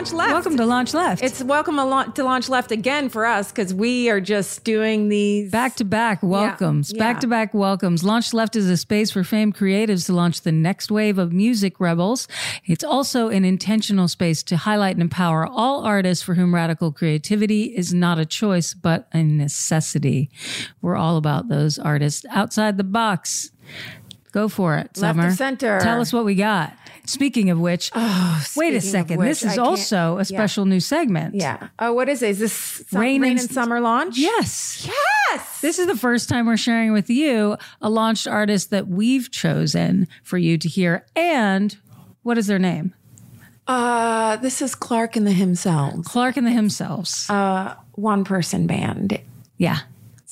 welcome to Launch Left. Welcome to Launch Left. It's welcome to Launch Left again for us because we are just doing these Back to back welcomes. Yeah. Back to back welcomes. Launch Left is a space for famed creatives to launch the next wave of music rebels. It's also an intentional space to highlight and empower all artists for whom radical creativity is not a choice, but a necessity. We're all about those artists outside the box. Go for it, Left Summer. of center. Tell us what we got. Speaking of which, oh, wait a second. which, this is also a yeah. special new segment. Yeah. Oh, what is it? Is this some, Rain rain, and and summer launch? Yes. Yes. This is the first time we're sharing with you a launched artist that we've chosen for you to hear. And what is their name? Uh, this is Clarke and the Himselfs, Clarke and the Himselfs. uh, one person band. yeah.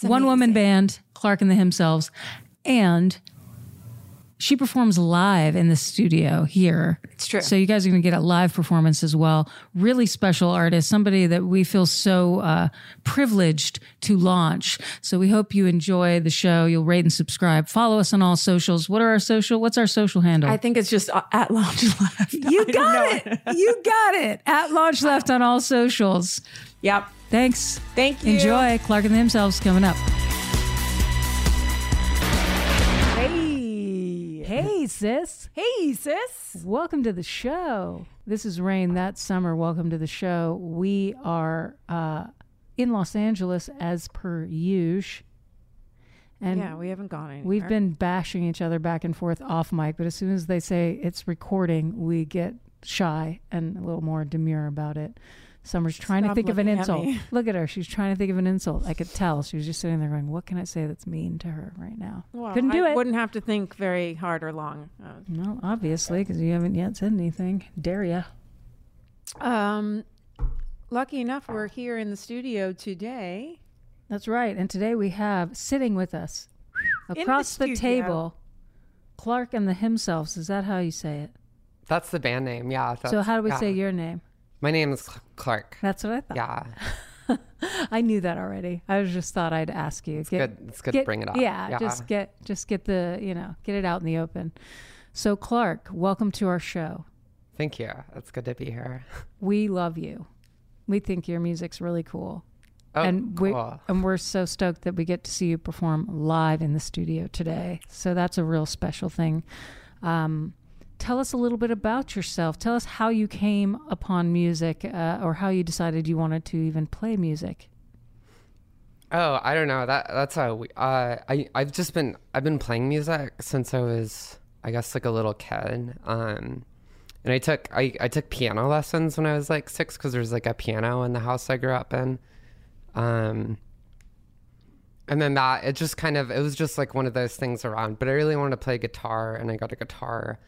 One woman band, Clarke and the Himselfs. And she performs live in the studio here. It's true. So you guys are going to get a live performance as well. Really special artist, somebody that we feel so uh, privileged to launch. So we hope you enjoy the show. You'll rate and subscribe. Follow us on all socials. What are our social? What's our social handle? I think it's just uh, at Launch Left. you got it. You got it. At Launch Left on all socials. Yep. Thanks. Thank you. Enjoy. Clarke and the Himselfs coming up. Hey. Sis. Hey, sis. Welcome to the show. This is Rain that summer. Welcome to the show. We are uh, in Los Angeles as per usual. And Yeah, we haven't gone anywhere. we've been bashing each other back and forth off mic, but as soon as they say it's recording, we get shy and a little more demure about it. Summer's trying to think of an looking at insult. me. Look at her. She's trying to think of an insult. I could tell. She was just sitting there going, What can I say that's mean to her right now? Well, Couldn't do I it. Wouldn't have to think very hard or long. Uh, No, obviously, because you haven't yet said anything. Dare ya? Um, lucky enough, we're here in the studio today. That's right. And today we have sitting with us across the, studio. table Clarke and the Himselfs. Is that how you say it? That's the band name. Yeah. so how do we yeah. say your name? My name is Clarke. That's what I thought. Yeah. I knew that already. I was just thought I'd ask you. It's good. It's good to bring it up. Yeah, Yeah. just get just get the you know get it out in the open. So Clarke, welcome to our show. Thank you. It's good to be here. We love you. We think your music's really cool. Oh, and we cool. and we're so stoked that we get to see you perform live in the studio today. So that's a real special thing. Um, tell us a little bit about yourself. Tell us how you came upon music, uh, or how you decided you wanted to even play music. Oh, I don't know. That that's how we, uh, I I've just been I've been playing music since I was I guess like a little kid. Um, and I took I, I took piano lessons when I was like six because there's like a piano in the house I grew up in. Um, and then that it just kind of it was just like one of those things around. But I really wanted to play guitar, and I got a guitar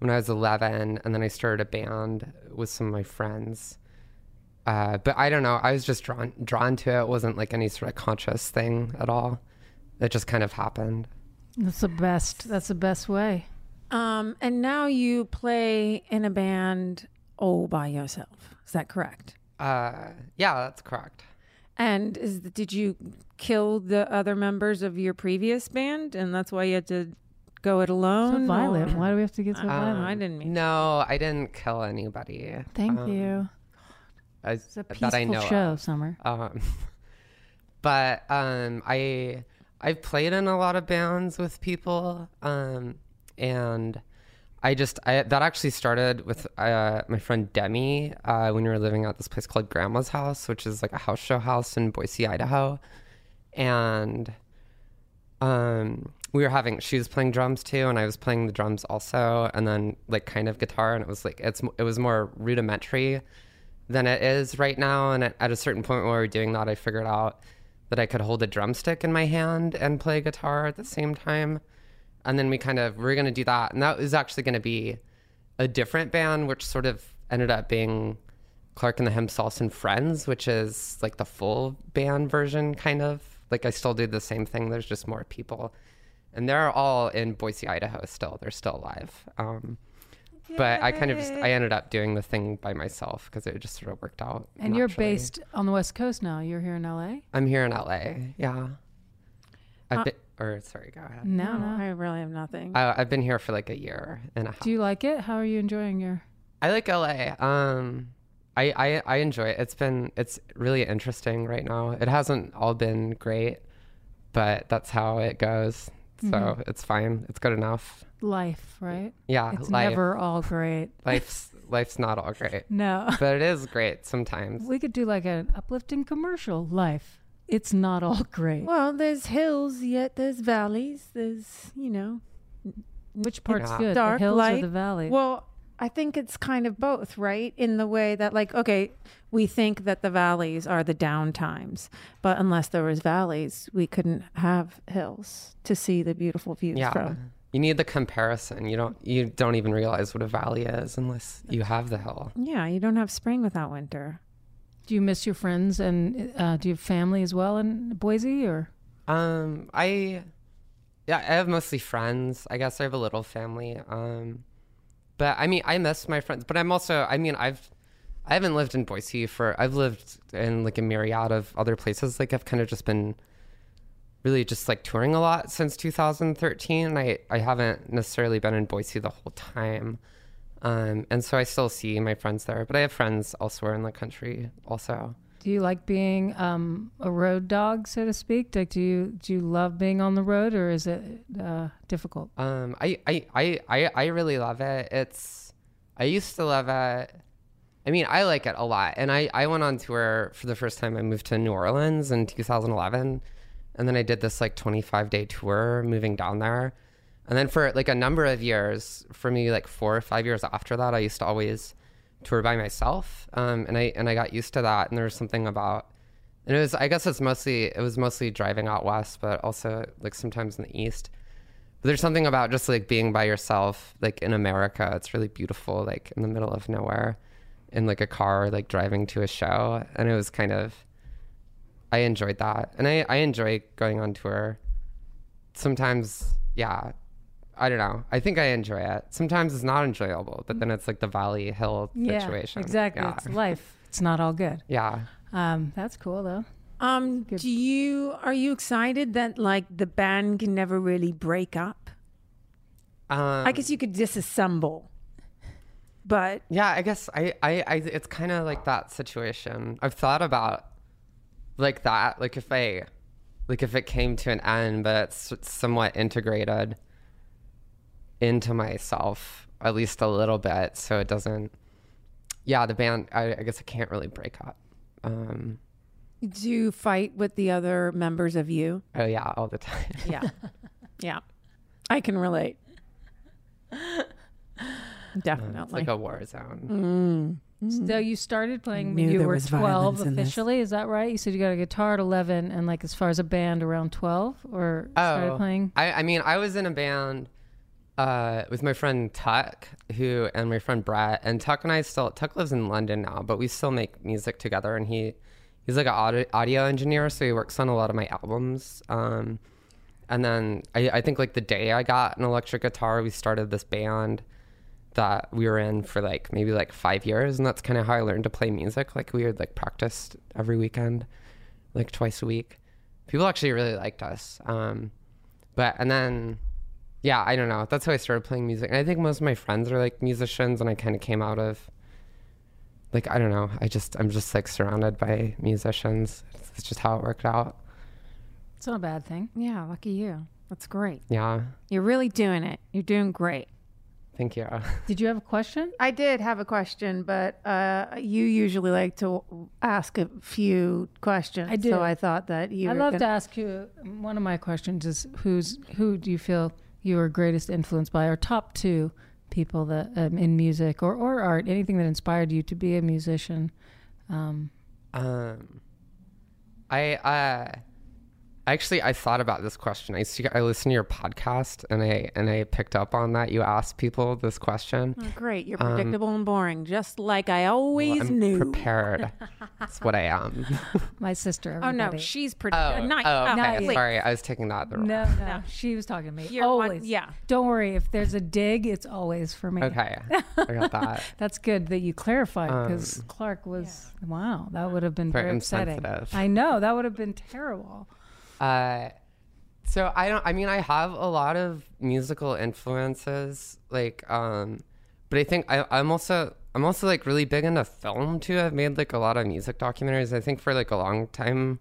when I was 11, and then I started a band with some of my friends. Uh, but I don't know. I was just drawn drawn to it. It wasn't like any sort of conscious thing at all. It just kind of happened. That's the best. That's the best way. Um, and now you play in a band all by yourself. Is that correct? Uh, yeah, that's correct. And is did you kill the other members of your previous band, and that's why you had to go it alone. So alone? violent. or- Why do we have to get so I, violent? I didn't mean. No, I didn't kill anybody. Thank Um, you. I, It's a that peaceful I know. show, of. Summer. Um, but um, I I've played in a lot of bands with people, um, and I just I that actually started with uh, my friend Demi uh, when we were living at this place called Grandma's House, which is like a house show house in Boise, Idaho, and um we were having she was playing drums too and i was playing the drums also and then like kind of guitar and it was like it's it was more rudimentary than it is right now and at, a certain point where we were doing that i figured out that i could hold a drumstick in my hand and play guitar at the same time and then we kind of we are going to do that and that was actually going to be a different band which sort of ended up being Clarke and the Himselfs and friends which is like the full band version kind of. Like i still do the same thing there's just more people and they're all in boise idaho still they're still alive um, but i kind of just i ended up doing the thing by myself because it just sort of worked out And you're based on the West Coast now. You're here in LA? i'm here in la yeah i've Uh, been or sorry go ahead No, No, no. I really have nothing. uh, i've been here for like a year and a half Do you like it? How are you enjoying your I like LA. Um, I, I I enjoy it. It's been it's really interesting right now. It hasn't all been great, but that's how it goes. So Mm-hmm. it's fine. It's good enough. Life, right? Yeah, It's life, never all great. life's life's not all great, No. but it is great sometimes. We could do like an uplifting commercial. Life. It's not all great. Well, there's hills, yet there's valleys. There's, you know, Which part's Yeah. good? Dark, the hills light. or the valley? Well, I think it's kind of both, right? In the way that, like, okay, we think that the valleys are the down times, but unless there was valleys, we couldn't have hills to see the beautiful views yeah, from. you need the comparison. You don't you don't even realize what a valley is unless you have the hill. Yeah, you don't have spring without winter. do you miss your friends and uh, do you have family as well in Boise or? Um, I yeah, I have mostly friends. I guess I have a little family. Um, but I mean, I miss my friends. But I'm also, I mean, I've I haven't lived in Boise for. I've lived in like a myriad of other places. Like I've kind of just been really just like touring a lot since 2013. I I haven't necessarily been in Boise the whole time. Um, and so I still see my friends there, but I have friends elsewhere in the country also. Do you like being um, a road dog, so to speak? Like, do you do you love being on the road, or is it uh, difficult? Um, I, I, I, I, I really love it. It's, I used to love it. I mean, I like it a lot. And I, I went on tour for the first time. I moved to New Orleans in 2011. And then I did this like 25 day tour moving down there. And then for like a number of years, for me, like four or five years after that, I used to always tour by myself. Um, and I, and I got used to that. And there was something about, and it was, I guess it's mostly, it was mostly driving out west, but also like sometimes in the east. But there's something about just like being by yourself, like in America. It's really beautiful, like in the middle of nowhere, in like a car, like driving to a show. And it was kind of, I enjoyed that. And I, I enjoy going on tour. Sometimes, yeah, I don't know. I think I enjoy it. Sometimes it's not enjoyable, but then it's like the valley hill situation. Yeah, exactly. Yeah. It's life. It's not all good. yeah. Um, that's cool though. Um, Good. do you are you excited that like the band can never really break up? Um, I guess you could disassemble, but Yeah, I guess I, I, I it's kind of like that situation. I've thought about like that, like if I, like if it came to an end, but it's somewhat integrated into myself at least a little bit, so it doesn't. Yeah, the band. I, I guess i can't really break up. Um, do you fight with the other members of you? oh yeah, all the time. Yeah, yeah, I can relate. It's Definitely. like a war zone. So you started playing knew when you were 12 violence in this. officially, is that right? You said you got a guitar at 11 and like as far as a band around 12 or started Oh, playing? I, I mean, I was in a band uh, with my friend Tuck, who and my friend Brett, and Tuck and I still Tuck lives in London now, but we still make music together, and he he's like an audio, engineer, so he works on a lot of my albums. Um, and then I, I think like the day I got an electric guitar, we started this band that we were in for like maybe like five years, and that's kind of how I learned to play music. Like we would like practice every weekend, like twice a week. People actually really liked us. Um, but and then yeah i don't know that's how i started playing music and i think most of my friends are like musicians and i kind of came out of like i don't know i just i'm just like surrounded by musicians it's, it's just how it worked out It's not a bad thing. yeah, lucky you. That's great. yeah You're really doing it. You're doing great. thank you Did you have a question? I did have a question, but uh, you usually like to ask a few questions. I do. So I thought that you. I'd love gonna- to ask you. One of my questions is who's who do you feel you are greatest influence by, or top two people that um, in music or or art, anything that inspired you to be a musician? Um, um i uh actually i thought about this question i see i listened to your podcast and i and i picked up on that you asked people this question Oh, great. You're predictable and boring, just like I always Um, I'm knew. prepared that's what i am my sister. Oh no, she's predictable. oh, not, oh okay not you. sorry i was taking that the wrong No, no, she was talking to me. You're one- always. yeah. Don't worry. If there's a dig, it's always for me. okay i got that That's good that you clarified because Um, Clarke was wow. That would have been Very very upsetting. insensitive. I know that would have been terrible. Uh, so I don't. I mean, I have a lot of musical influences, like, um, but I think I, I'm also I'm also like really big into film too. I've made like a lot of music documentaries. I think for like a long time,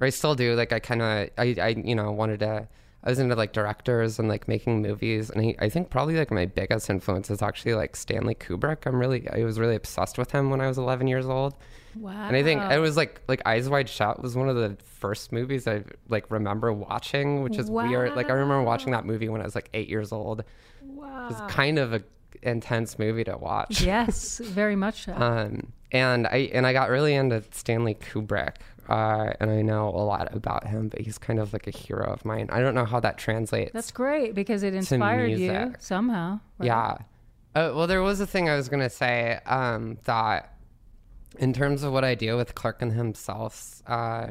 or I still do. Like I kind of, I, I, you know, wanted to. I was into like directors and like making movies, and he, I think probably like my biggest influence is actually like Stanley Kubrick. I'm really, I was really obsessed with him when I was 11 years old. Wow. And I think it was like like Eyes Wide Shut was one of the first movies I like remember watching, which is weird. Like I remember watching that movie when I was like eight years old. Wow. It was kind of a intense movie to watch. Yes, very much so. Um, and I and I got really into Stanley Kubrick, uh, and I know a lot about him, but he's kind of like a hero of mine. I don't know how that translates. That's great because it inspired you somehow. right? Yeah. Uh, well, there was a thing I was gonna say um, that, in terms of what I do with Clarke and himself, uh,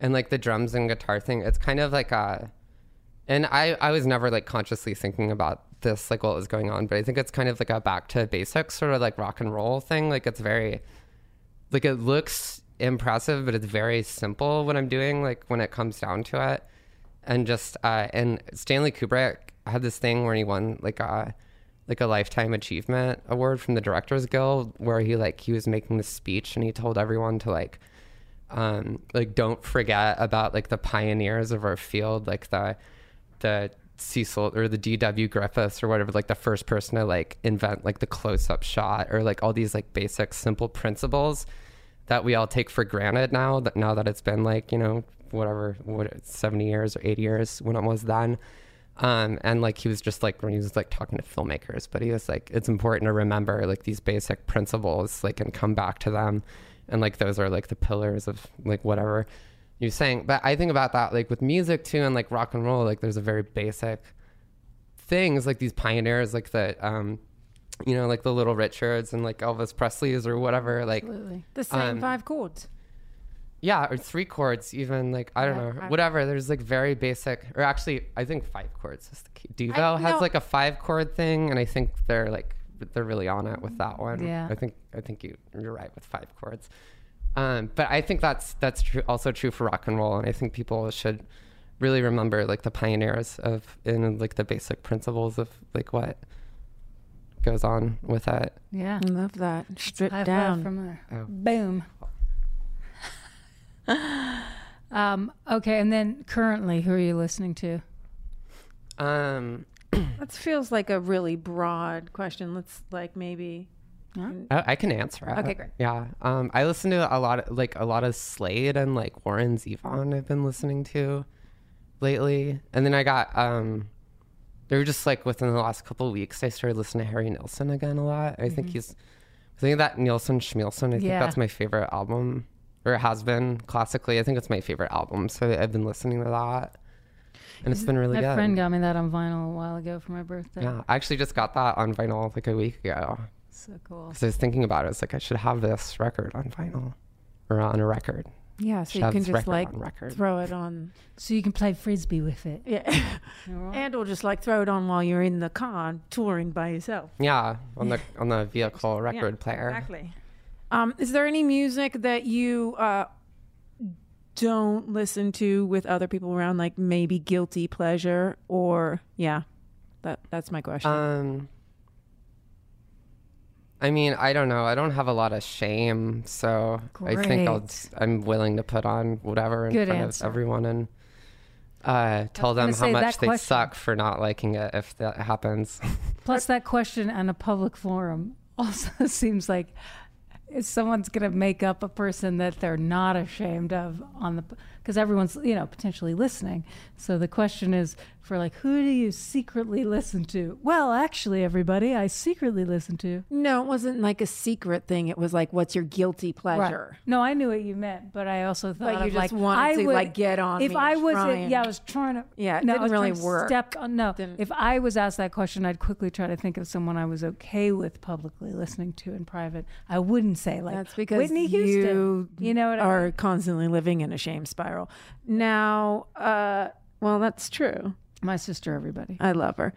and like the drums and guitar thing, it's kind of like a, and I I was never like consciously thinking about this like what was going on, but I think it's kind of like a back to basics sort of like rock and roll thing. Like it's very, like it looks impressive, but it's very simple what I'm doing. Like when it comes down to it, and just uh, and Stanley Kubrick had this thing where he won like a like a lifetime achievement award from the Directors Guild, where he like he was making this speech and he told everyone to like um like don't forget about like the pioneers of our field, like the the Cecil or the D.W. Griffiths or whatever, like the first person to like invent like the close up shot or like all these like basic simple principles that we all take for granted now that now that it's been like, you know, whatever, what 70 years or 80 years when it was then. Um, and like he was just like when he was like talking to filmmakers, but he was like, it's important to remember like these basic principles, like and come back to them. And like those are like the pillars of like whatever you're saying. But I think about that like with music too and like rock and roll, like there's a very basic things like these pioneers, like the um, you know, like the little Richards and like Elvis Presley's or whatever, like Absolutely. The same Um, five chords. Yeah, or three chords, even like I don't Yeah, know, I- whatever. There's like very basic, or actually, I think five chords is the key. Devo I- has no. like a five chord thing, and I think they're like they're really on it with that one. Yeah. I think I think you you're right with five chords. Um, but I think that's that's true, also true for rock and roll, and I think people should really remember like the pioneers of and like the basic principles of like what goes on with it. Yeah. I love that. Stripped down. from there. Oh. Boom. um, okay, and then currently, who are you listening to? Um, that feels like a really broad question. Let's like maybe. I, I can answer it. Okay, great. Yeah. Um, I listen to a lot of like a lot of Slade and like Warren Zevon. I've been listening to lately, and then I got um, they were just like within the last couple of weeks. I started listening to Harry Nilsson again a lot. I think he's, I think that Nilsson Schmilsson. I think Yeah. that's my favorite album, or it has been classically. I think it's my favorite album. So I've been listening to that, and it's been really good. My good. friend got me that on vinyl a while ago for my birthday. yeah, I actually just got that on vinyl like a week ago. So cool. Because I was thinking about it. It's like I should have this record on vinyl or on a record. Yeah, so Should you can just record like on record. throw it on. So you can play frisbee with it. Yeah, and or just like throw it on while you're in the car touring by yourself. Yeah, on the on the vehicle record Yeah, player. Exactly. Um, is there any music that you uh, don't listen to with other people around, like maybe guilty pleasure, or yeah, that that's my question. Um, I mean, I don't know. I don't have a lot of shame, so I think I'll, I'm willing to put on whatever in Good front answer. of everyone and uh, tell them how much they question- suck for not liking it if that happens. Plus, that question on a public forum also seems like if someone's going to make up a person that they're not ashamed of on the because everyone's you know potentially listening. So the question is for like who do you secretly listen to? Well, actually, everybody, I secretly listen to. no, it wasn't like a secret thing. It was like, what's your guilty pleasure? No, I knew what you meant, but I also thought But you just like wanted I to, would, like, get on If I was, yeah, I was trying to. Yeah, it no, I didn't really work. Step on, no, Didn't- if I was asked that question, I'd quickly try to think of someone I was okay with publicly listening to in private. I wouldn't say like That's because Whitney Houston. you, You know what I are mean? constantly living in a shame spiral. Now, uh, well, that's true. My sister, everybody. I love her.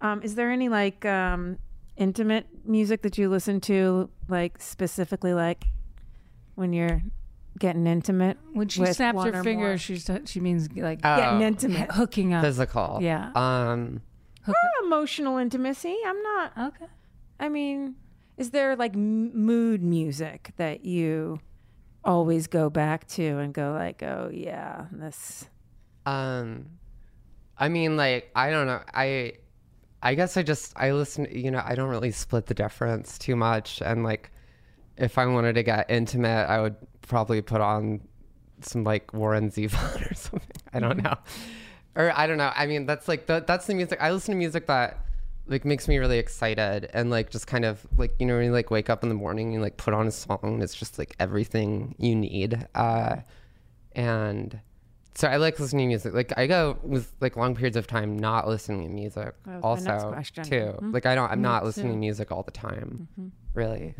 Um, is there any like um, intimate music that you listen to, like specifically, like when you're getting intimate? When she with snaps one her or finger, more? she's she means like Oh. Getting intimate. hooking up. Physical. Yeah. Um. Or emotional intimacy. I'm not. Okay. I mean, Is there like m- mood music that you always go back to and go like, oh yeah, this. Um, I mean, like I don't know. I I guess I just I listen. You know, I don't really split the difference too much, and like if I wanted to get intimate, I would probably put on some like Warren Zevon or something. I don't know, or I don't know. I mean, that's like the, that's the music. I listen to music that like makes me really excited and like just kind of like you know when you like wake up in the morning and like put on a song it's just like everything you need uh and so I like listening to music. Like I go with like long periods of time not listening to music. That was my next Also, too. Mhm. Like I don't. I'm not listening to music all the time. Really.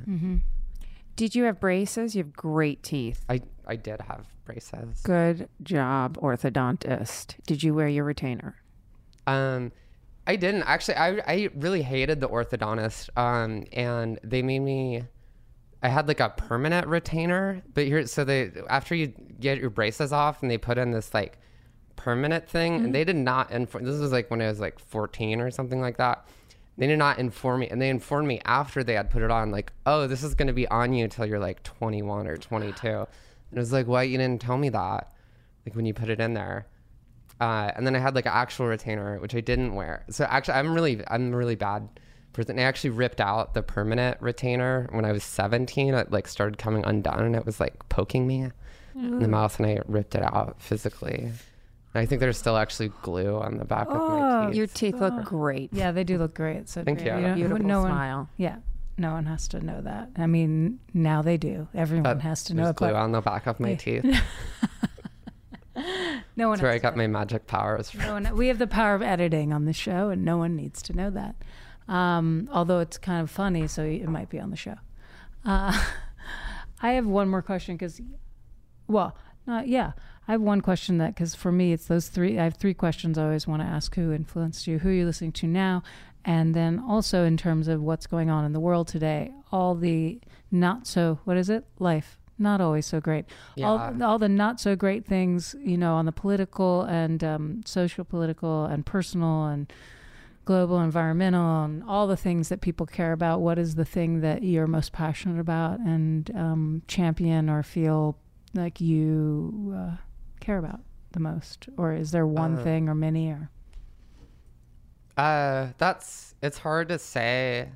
Did you have braces? You have great teeth. I I did have braces. Good job, orthodontist. Did you wear your retainer? Um, I didn't actually. I I really hated the orthodontist. Um, and they made me. I had like a permanent retainer, but here, so they after you get your braces off and they put in this like permanent thing, and they did not inform. This was like when I was like 14 or something like that. They did not inform me, and they informed me after they had put it on, like, oh, this is going to be on you till you're like 21 or 22. And it was like, why you didn't tell me that? Like when you put it in there. Uh, and then I had like an actual retainer, which I didn't wear. So actually, I'm really, I'm a really bad person. I actually ripped out the permanent retainer when I was 17. It like started coming undone, and it was like poking me in the mouth, and I ripped it out physically. I think there's still actually glue on the back of my teeth. Your teeth look great. Yeah, they do look great. So Thank you. don't- Beautiful no one, smile. Yeah, no one has to know that. I mean, now they do. Everyone But has to know there's it. glue But on the back of my Yeah. teeth. no one. That's where I got my magic powers from. No one, we have the power of editing on the show, and no one needs to know that. Um, although it's kind of funny, so it might be on the show. Uh, I have one more question because, well, not yeah. I have one question that because for me it's those three. I have three questions I always want to ask: Who influenced you? Who are you listening to now? And then also in terms of what's going on in the world today, all the not so what is it life not always so great. All, all the not so great things you know on the political and um, social political and personal and global environmental and all the things that people care about what is the thing that you're most passionate about and um, champion or feel like you uh, care about the most? Or is there one Uh, thing or many or? Uh, that's it's hard to say.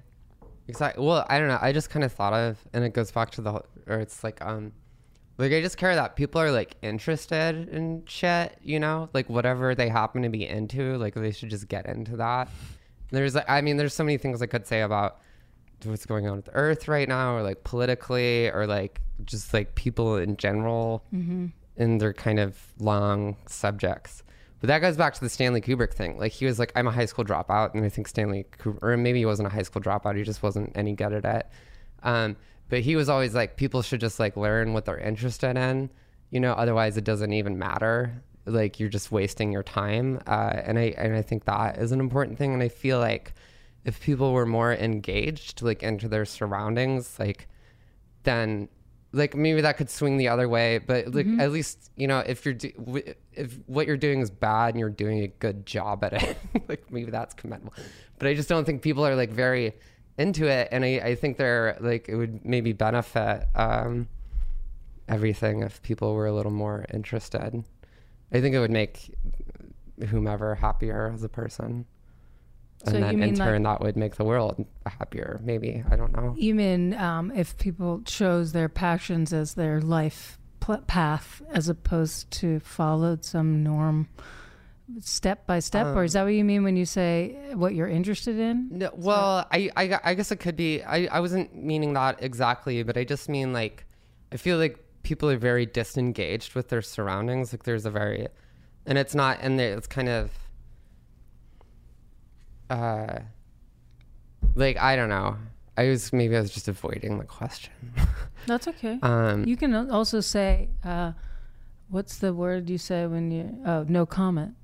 Exactly. Well, I don't know. I just kind of thought of, and it goes back to the, or it's like, um, like I just care that people are like interested in shit, you know, like whatever they happen to be into, like they should just get into that. There's, like, I mean, there's so many things I could say about what's going on with Earth right now, or like politically, or like just like people in general in their kind of long subjects. But that goes back to the Stanley Kubrick thing. Like he was like, I'm a high school dropout, and I think Stanley Kubrick, or maybe he wasn't a high school dropout, he just wasn't any good at it. Um, but he was always like, people should just like learn what they're interested in, you know. Otherwise, it doesn't even matter. Like you're just wasting your time. Uh, and I and I think that is an important thing. And I feel like if people were more engaged, like into their surroundings, like then like maybe that could swing the other way but like Mm-hmm. at least you know if you're do- if what you're doing is bad and you're doing a good job at it like maybe that's commendable. But i just don't think people are like very into it and i, I think they're like it would maybe benefit um everything if people were a little more interested. I think it would make whomever happier as a person and So then you in mean, like- turn that would make the world happier maybe i don't know you mean um, if people chose their passions as their life pl- path as opposed to followed some norm step by step or is that what you mean when you say what you're interested in No, well, I, I, I guess it could be. I, I wasn't meaning that exactly, but I just mean like, I feel like people are very disengaged with their surroundings. Like there's a very, and it's not, and it's kind of, uh, like I don't know. I was maybe I was just avoiding the question. that's okay um, You can also say, uh, what's the word you say when you, oh, no comment.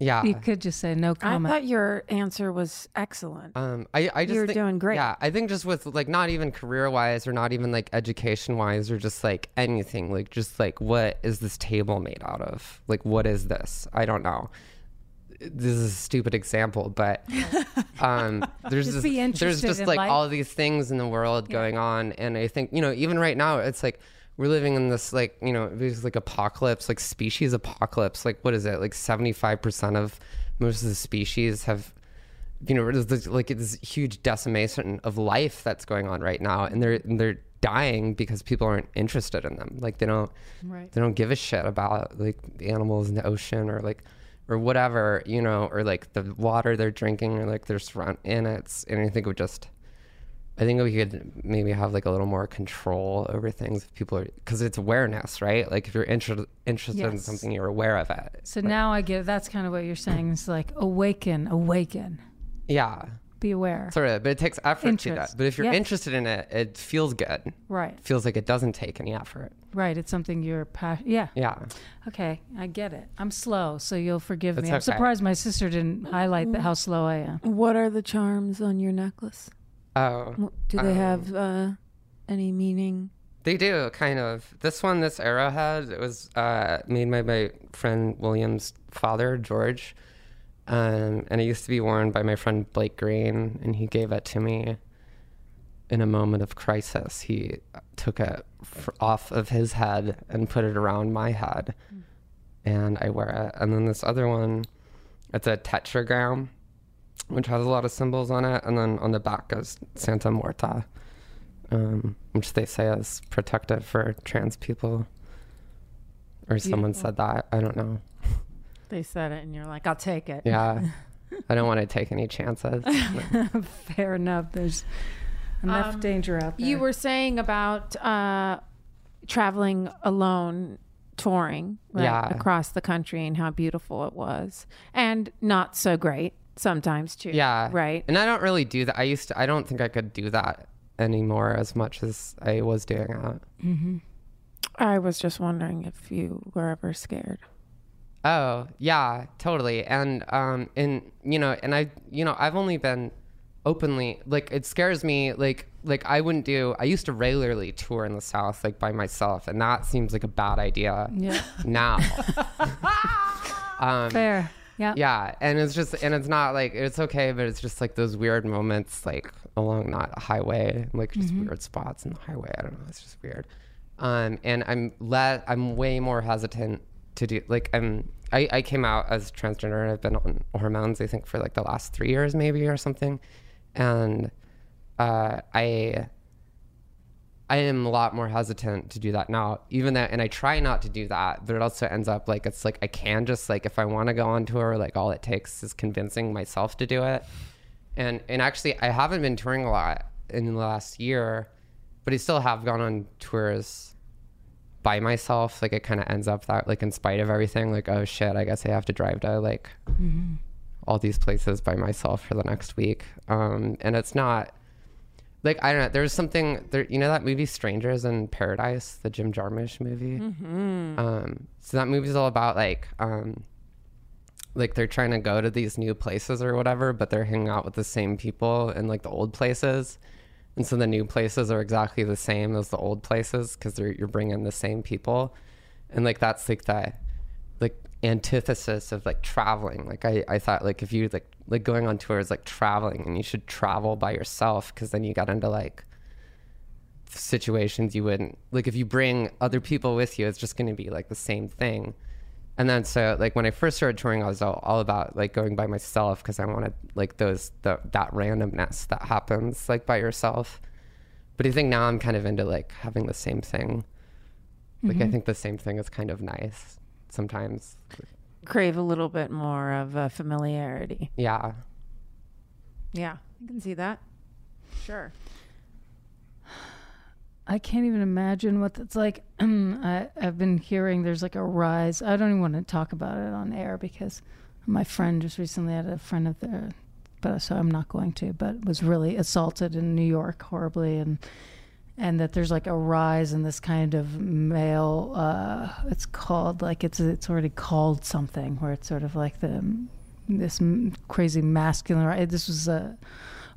yeah. You could just say no comment. I thought your answer was excellent. Um, I, I just You're think- doing great. Yeah, I think just with like not even career wise or not even like education wise or just like anything, like just like what is this table made out of? Like what is this? I don't know. This is a stupid example, but um, there's Just this, there's just like life. all these things in the world going on, and I think you know even right now it's like we're living in this like you know there's like apocalypse, like species apocalypse. Like what is it? Like seventy five percent of most of the species have you know there's this, like this huge decimation of life that's going on right now, and they're and they're dying because people aren't interested in them. Like they don't Right. they don't give a shit about like animals in the ocean or like or whatever you know or like the water they're drinking or like their surround and it's and i think it would just i think we could maybe have like a little more control over things if people are because it's awareness right? Like if you're inter- interested in something you're aware of it. So now I get that's kind of what you're saying. It's like awaken, awaken, yeah be aware. sort of but it takes effort to Interest. that but if you're Yes. interested in it it feels good Right, it feels like it doesn't take any effort right. It's something you're passionate. Yeah. yeah Okay, I get it. I'm slow, so you'll forgive That's me. I'm surprised my sister didn't highlight the, how slow I am. What are the charms on your necklace? oh Do they Um, have uh, any meaning? They do kind of. This one, this arrowhead, it was uh, made by my friend William's father, George, um, and it used to be worn by my friend Blake Green, and he gave it to me in a moment of crisis. He took it f- off of his head and put it around my head, and I wear it. And then this other one, it's a tetragram, which has a lot of symbols on it, and then on the back is Santa Muerte um, which they say is protective for trans people. Or someone said that. I don't know. They said it, and you're like, I'll take it. Yeah. I don't want to take any chances. Fair enough. There's enough Um, danger out there. You were saying about uh, traveling alone, touring right, Yeah. across the country, and how beautiful it was, and not so great sometimes too. Yeah. Right. And I don't really do that. I used to, I don't think I could do that anymore as much as I was doing it. Mm-hmm. I was just wondering if you were ever scared. Oh, yeah, totally. And um and you know, and I you know, I've only been openly like it scares me like like I wouldn't do I used to regularly tour in the south like by myself and that seems like a bad idea Yeah. now. um Fair. Yeah. yeah, and it's just and it's not like it's okay, but it's just like those weird moments like along that highway, like just weird spots in the highway. I don't know, it's just weird. Um, and I'm let I'm way more hesitant to do like I'm I, I came out as transgender and I've been on hormones I think for like the last three years maybe or something, and uh, I I am a lot more hesitant to do that now. Even that, and I try not to do that, but it also ends up like it's like I can just like if I want to go on tour, like all it takes is convincing myself to do it. And and actually, I haven't been touring a lot in the last year, but I still have gone on tours by myself. Like it kind of ends up that like in spite of everything, like oh shit, I guess I have to drive to like all these places by myself for the next week. Um, and it's not like I don't know. There's something there. You know that movie Strangers in Paradise, the Jim Jarmusch movie. Um, so that movie's all about like, um, like they're trying to go to these new places or whatever, but they're hanging out with the same people in like the old places, and so the new places are exactly the same as the old places because you're bringing the same people, and like that's like that like antithesis of like traveling. Like i i thought like if you like like going on tour is like traveling and you should travel by yourself because then you got into like situations you wouldn't like if you bring other people with you it's just going to be like the same thing and then so like when i first started touring i was all, all about like going by myself because i wanted like those the, that randomness that happens like by yourself but i think now i'm kind of into like having the same thing like i think the same thing is kind of nice sometimes Crave a little bit more of uh, familiarity. yeah Yeah, I can see that. Sure. I can't even imagine what it's like. I, I've been hearing there's like a rise. I don't even want to talk about it on air because my friend just recently had a friend of their, but so I'm not going to, but was really assaulted in New York horribly, and and that there's like a rise in this kind of male. Uh, it's called like it's it's already called something where it's sort of like the this crazy masculine. This was a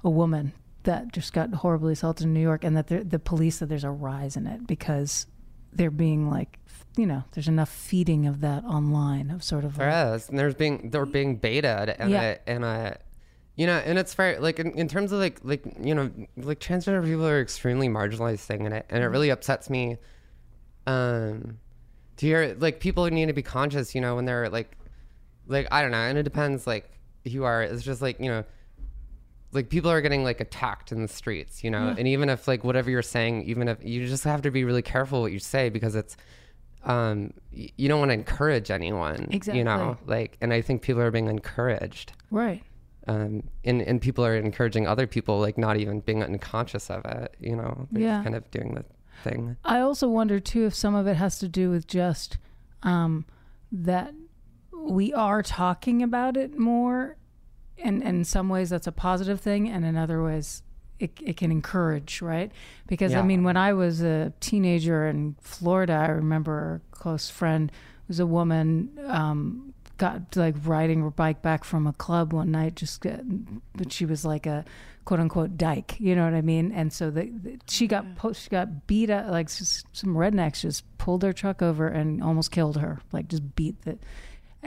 a woman that just got horribly assaulted in New York, and that the, the police said there's a rise in it because they're being like, you know, there's enough feeding of that online of sort of like, is, and there's being they're being baited, and Yeah. it, and I, you know, and it's very like in, in terms of like like you know like transgender people are extremely marginalized thing, and it and it really upsets me, um, to hear like people need to be conscious, you know, when they're like, like I don't know, and it depends like who you are. It's just like you know. Like people are getting like attacked in the streets, you know, and even if like whatever you're saying, even if you just have to be really careful what you say because it's, um, y- you don't want to encourage anyone, Exactly. you know, like and i think people are being encouraged right. um and and people are encouraging other people like not even being unconscious of it you know they're Yeah. kind of doing the thing I also wonder too if some of it has to do with just um, that we are talking about it more, and, and in some ways that's a positive thing, and in other ways it, it can encourage, right? Because I mean, when I was a teenager in Florida, I remember a close friend was a woman. Um, got like riding her bike back from a club one night just got, but she was like a quote unquote dyke you know what i mean and so the, the- she got po- she got beat up like s- some rednecks just pulled their truck over and almost killed her like just beat the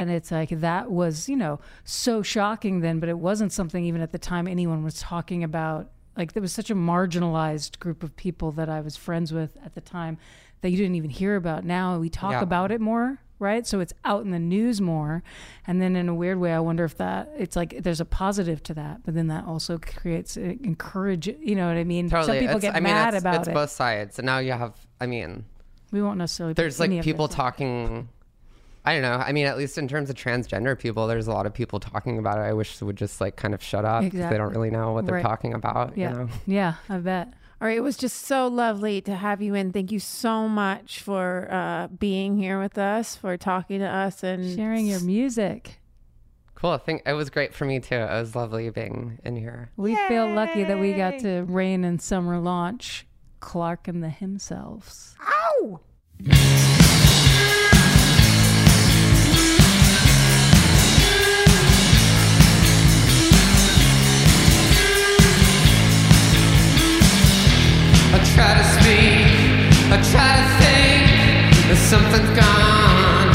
and it's like that was you know so shocking then but it wasn't something even at the time anyone was talking about. Like there was such a marginalized group of people that i was friends with at the time that you didn't even hear about. Now we talk Yeah. about it more right? So it's out in the news more. And then in a weird way i wonder if that it's like there's a positive to that but then that also creates uh, encourage you know what i mean? Totally. Some people it's, get i mean mad it's, about it's it. both sides and now you have i mean we won't necessarily there's like people talking i don't know. I mean at least in terms of transgender people there's a lot of people talking about it. I wish they would just like kind of shut up 'cause they Exactly. don't really know what they're Right. talking about yeah. you know? Yeah i bet. All right, it was just so lovely to have you in. Thank you so much for uh, being here with us, for talking to us, and sharing your music. Cool. I think it was great for me too. It was lovely being in here. We feel lucky that we got to rain and summer launch Clarke and the Himselfs Ow! Try to speak, I try to think, but something's gone,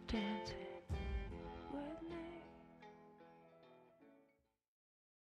dancing?